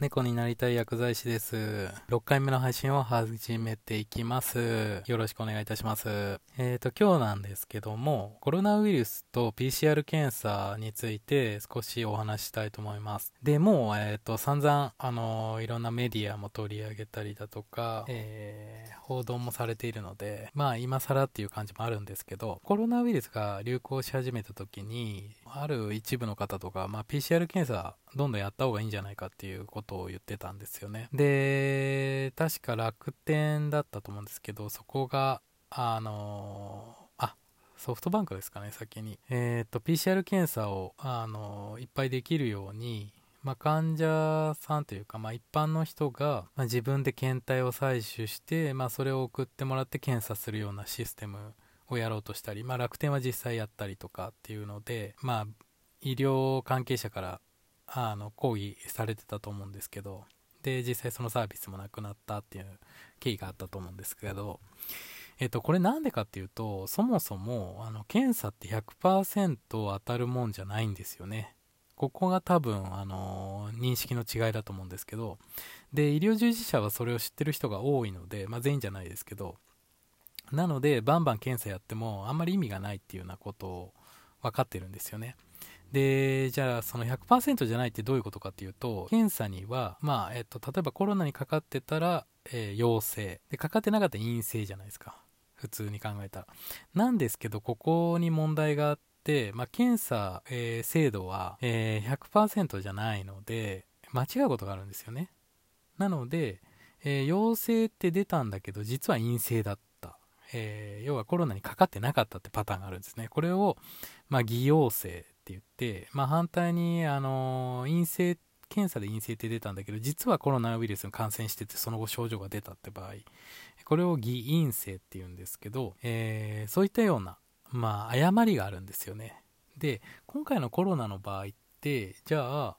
猫になりたい薬剤師です。6回目の配信を始めていきます。よろしくお願いいたします。えっ、ー、と、今日なんですけども、コロナウイルスと PCR 検査について少しお話したいと思います。で、もう、えっ、ー、と、散々、あの、いろんなメディアも取り上げたりだとか、えー、報道もされているので、まあ、今更っていう感じもあるんですけど、コロナウイルスが流行し始めた時に、ある一部の方とか、まあ、PCR 検査どんどんやった方がいいんじゃないかっていうことを言ってたんですよね。で、確か楽天だったと思うんですけど、そこが、あのあ、ソフトバンクですかね、先に。えっ、ー、と、PCR 検査を、あのいっぱいできるように、まあ、患者さんというか、まあ、一般の人が、まあ、自分で検体を採取して、まあ、それを送ってもらって検査するようなシステムをやろうとしたり、まあ、楽天は実際やったりとかっていうので、まあ、医療関係者からあの抗議されてたと思うんですけどで実際そのサービスもなくなったっていう経緯があったと思うんですけど、えっと、これなんでかっていうとそもそもあの検査って100%当たるもんじゃないんですよね。ここが多分、あの認識の違いだと思うんですけどで医療従事者はそれを知ってる人が多いので、まあ、全員じゃないですけどなのでバンバン検査やってもあんまり意味がないっていうようなことを分かってるんですよね。で、じゃあその100%じゃないってどういうことかっていうと、検査には、まあ、えっと、例えばコロナにかかってたら、えー、陽性。で、かかってなかったら陰性じゃないですか。普通に考えたら。なんですけど、ここに問題があって、まあ、検査、えー、精度は、えー、100%じゃないので、間違うことがあるんですよね。なので、えー、陽性って出たんだけど、実は陰性だった。えー、要はコロナにかかってなかったってパターンがあるんですね。これを、まあ、偽陽性って言って、まあ、反対に、あの陰性検査で陰性って出たんだけど実はコロナウイルスに感染しててその後症状が出たって場合これを偽陰性って言うんですけど、えー、そういったような、まあ、誤りがあるんですよね。で今回のコロナの場合ってじゃあ、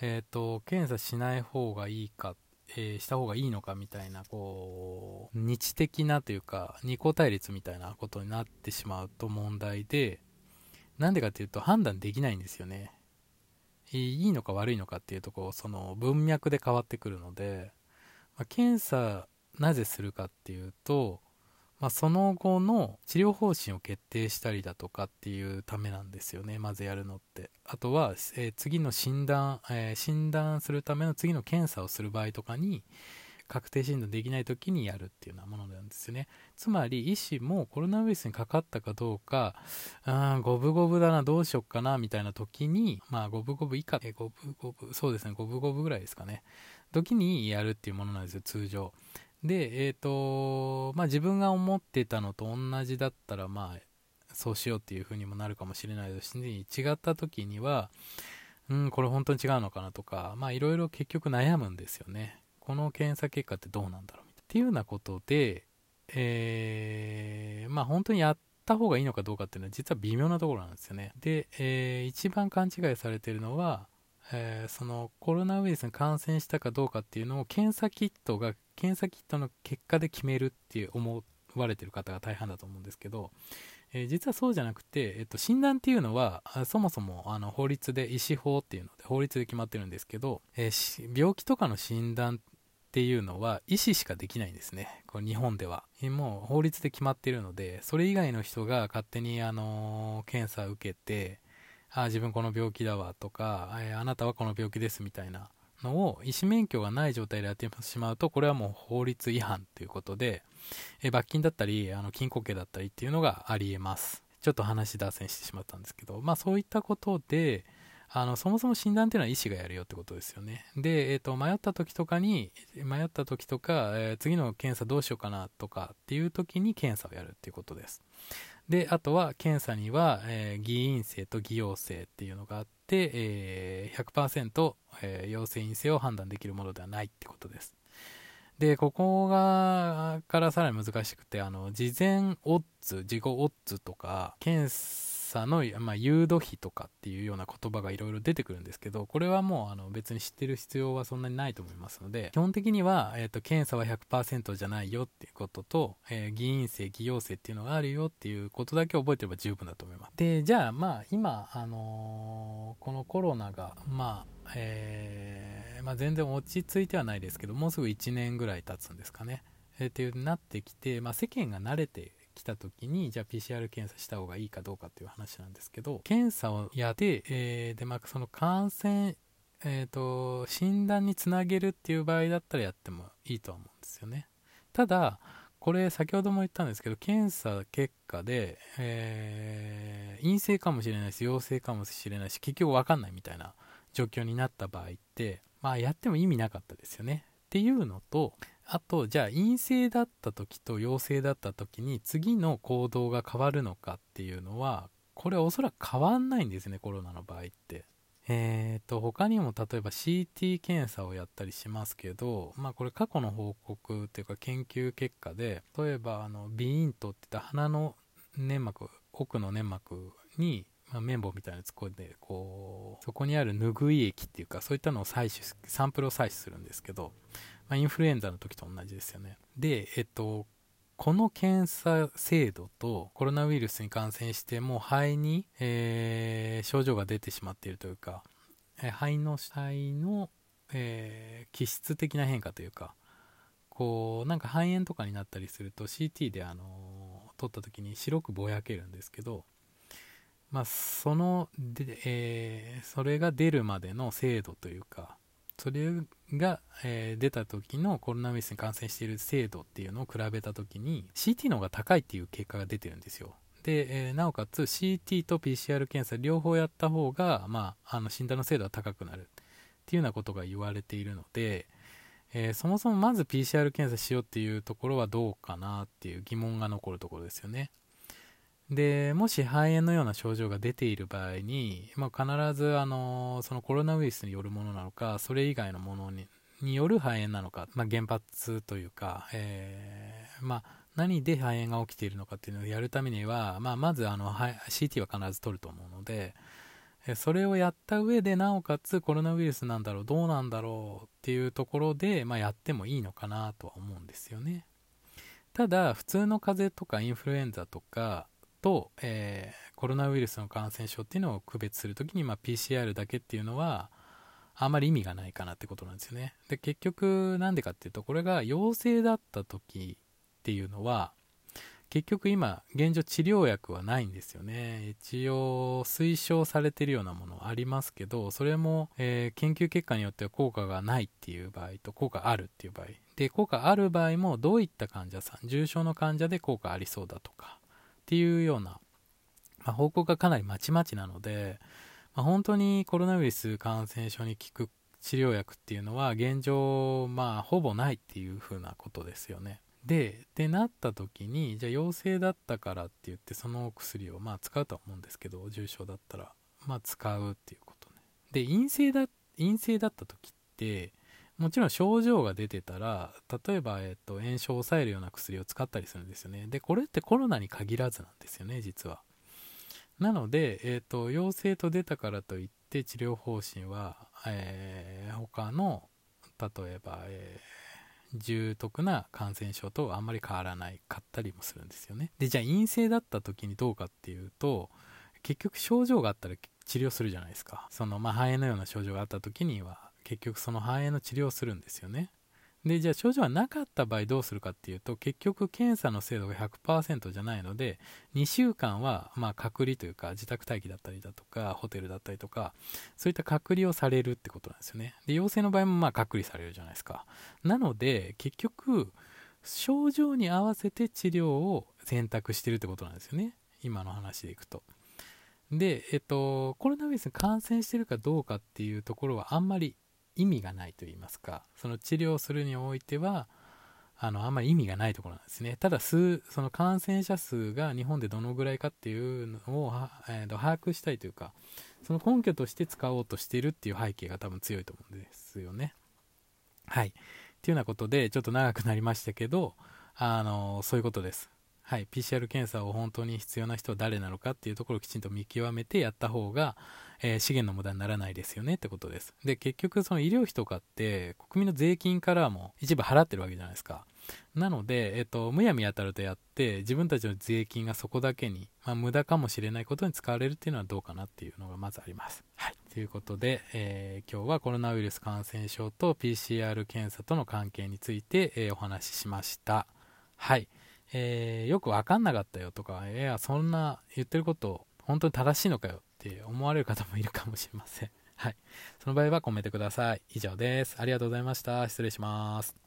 えーと、検査しない方がいいかえー、した方がいいのかみたいなこう日的なというか二項対立みたいなことになってしまうと問題でなんでかっていうと判断できないんですよね。いいのか悪いのかっていうとこその文脈で変わってくるので、まあ、検査なぜするかっていうと、まあ、その後の治療方針を決定したりだとかっていうためなんですよねまずやるのってあとは、えー、次の診断、えー、診断するための次の検査をする場合とかに確定診断できない時にやるっていうようなものなんですよね。つまり医師もコロナウイルスにかかったかどうか、あ五分五分だな、どうしよっかな、みたいな時に、まあ五分五分以下、五分五分、そうですね、五分五分ぐらいですかね。時にやるっていうものなんですよ、通常。で、えっ、ー、と、まあ自分が思ってたのと同じだったら、まあ、そうしようっていう風にもなるかもしれないですし、違った時には、うん、これ本当に違うのかなとか、まあいろいろ結局悩むんですよね。この検査結果ってどうなんだろうみたいなっていうようなことで、えー、まあ本当にやった方がいいのかどうかっていうのは実は微妙なところなんですよね。で、えー、一番勘違いされてるのは、えー、そのコロナウイルスに感染したかどうかっていうのを検査キットが検査キットの結果で決めるっていう思われてる方が大半だと思うんですけど、え、実はそうじゃなくて、えっと、診断っていうのはそもそもあの法律で医師法っていうので法律で決まってるんですけど、えー、病気とかの診断っていうのは医師しかできないんですね。これ日本では。もう法律で決まってるので、それ以外の人が勝手にあの検査を受けて、あ自分この病気だわとか、あなたはこの病気ですみたいなのを医師免許がない状態でやってしまうと、これはもう法律違反ということで、え罰金だったり、あの禁錮刑だったりっていうのがありえます。ちょっと話脱線してしまったんですけど、まあそういったことで、あのそもそも診断っていうのは医師がやるよってことですよね。で、えーと、迷った時とかに、迷った時とか、えー、次の検査どうしようかなとかっていう時に検査をやるっていうことです。で、あとは検査には、えー、偽陰性と偽陽性っていうのがあって、えー、100%、えー、陽性陰性を判断できるものではないってことです。で、ここが、からさらに難しくて、あの、事前オッズ、自己オッズとか、検査査の、まあ、誘導費とかっていうような言葉がいろいろ出てくるんですけど、これはもうあの別に知ってる必要はそんなにないと思いますので、基本的には、えーと、検査は100%じゃないよっていうことと、えー、議員性、偽陽性っていうのがあるよっていうことだけ覚えてれば十分だと思います。で、じゃあまあ今、あのー、このコロナが、まあ、えー、まあ、全然落ち着いてはないですけど、もうすぐ1年ぐらい経つんですかね。えー、っていうなってきて、まあ、世間が慣れてきた時に、じゃあ PCR 検査した方がいいかどうかっていう話なんですけど、検査をやって、えー、で、まあ、その感染、えっ、と、診断につなげるっていう場合だったらやってもいいとは思うんですよね。ただ、これ先ほども言ったんですけど、検査結果で、えー、陰性かもしれないし、陽性かもしれないし、結局わかんないみたいな状況になった場合って、まあやっても意味なかったですよね。っていうのと、あと、じゃあ陰性だった時と陽性だった時に次の行動が変わるのかっていうのは、これおそらく変わんないんですね、コロナの場合って。えーと、他にも例えば CT 検査をやったりしますけど、まあこれ過去の報告っていうか研究結果で、例えばあの鼻咽頭って言った鼻の粘膜、奥の粘膜に、まあ、綿棒みたいな突っ込んで、こう、そこにある拭い液っていうか、そういったのを採取、サンプルを採取するんですけど、まあ、インフルエンザの時と同じですよね。で、えっと、この検査制度とコロナウイルスに感染してもう肺に、えー、症状が出てしまっているというか、えー、肺の肺の、えー、気質的な変化というかこうなんか肺炎とかになったりすると CT で、あの取った時に白くぼやけるんですけどまあそので、えそれが出るまでの精度というかそれが、えー、出た時のコロナウイルスに感染している精度っていうのを比べた時に CT の方が高いっていう結果が出てるんですよ。で、えー、なおかつ CT と PCR 検査両方やった方が、まあ、あの診断の精度は高くなるっていうようなことが言われているので、えー、そもそもまず PCR 検査しようっていうところはどうかなっていう疑問が残るところですよね。でもし肺炎のような症状が出ている場合に、まあ、必ずあのそのコロナウイルスによるものなのかそれ以外のものにによる肺炎なのか、まあ、原発というか、えー、まあ、何で肺炎が起きているのかっていうのをやるためには、まあ、まずあの CT は必ず取ると思うのでそれをやった上でなおかつコロナウイルスなんだろうどうなんだろうっていうところで、まあ、やってもいいのかなとは思うんですよね。ただ普通の風邪とかインフルエンザとかと、えー、コロナウイルスの感染症っていうのを区別するときに、まあ、PCR だけっていうのはあまり意味がないかなってことなんですよね。で結局なんでかっていうとこれが陽性だった時っていうのは結局今現状治療薬はないんですよね。一応推奨されてるようなものありますけどそれも、えー、研究結果によっては効果がないっていう場合と効果あるっていう場合。で効果ある場合もどういった患者さん重症の患者で効果ありそうだとかっていうような、まあ、報告がかなりまちまちなので、まあ、本当にコロナウイルス感染症に効く治療薬っていうのは現状、まあ、ほぼないっていうふうなことですよね。で、ってなった時に、じゃあ陽性だったからって言ってその薬をまあ使うとは思うんですけど、重症だったら、まあ使うっていうことね。で、陰性だ、陰性だった時って、もちろん症状が出てたら、例えば、えっと、炎症を抑えるような薬を使ったりするんですよね。で、これってコロナに限らずなんですよね、実は。なので、えっと、陽性と出たからといって治療方針は、えー、他の、例えば、えー、重篤な感染症とあんまり変わらないかったりもするんですよね。で、じゃあ陰性だった時にどうかっていうと、結局症状があったら治療するじゃないですか。その、まあ、肺炎のような症状があった時には、結局その肺炎の治療をするんですよね。で、じゃあ症状がなかった場合どうするかっていうと、結局検査の精度が100%じゃないので、2週間はま隔離というか自宅待機だったりだとか、ホテルだったりとか、そういった隔離をされるってことなんですよね。で、陽性の場合もま隔離されるじゃないですか。なので、結局、症状に合わせて治療を選択してるってことなんですよね。今の話でいくと。で、えっと、コロナウイルスに感染してるかどうかっていうところはあんまり意味がないと言いますか、その治療するにおいては、あの、あんまり意味がないところなんですね。ただ、数、その感染者数が日本でどのぐらいかっていうのを、えー、と把握したいというか、その根拠として使おうとしているっていう背景が多分強いと思うんですよね。はい。っていうようなことで、ちょっと長くなりましたけど、あの、そういうことです。はい、PCR 検査を本当に必要な人は誰なのかっていうところをきちんと見極めてやった方が、えー、資源の無駄にならないですよねってことです。で、結局その医療費とかって国民の税金からも一部払ってるわけじゃないですか。なので、えっと、むやみやたるとやって、自分たちの税金がそこだけに、まあ、無駄かもしれないことに使われるっていうのはどうかなっていうのがまずあります。はい。ということで、えー、今日はコロナウイルス感染症と PCR 検査との関係について、えー、お話ししました。はい。えー、よくわかんなかったよとか、いや、そんな言ってること本当に正しいのかよって思われる方もいるかもしれません。はい。その場合はコメントください。以上です。ありがとうございました。失礼します。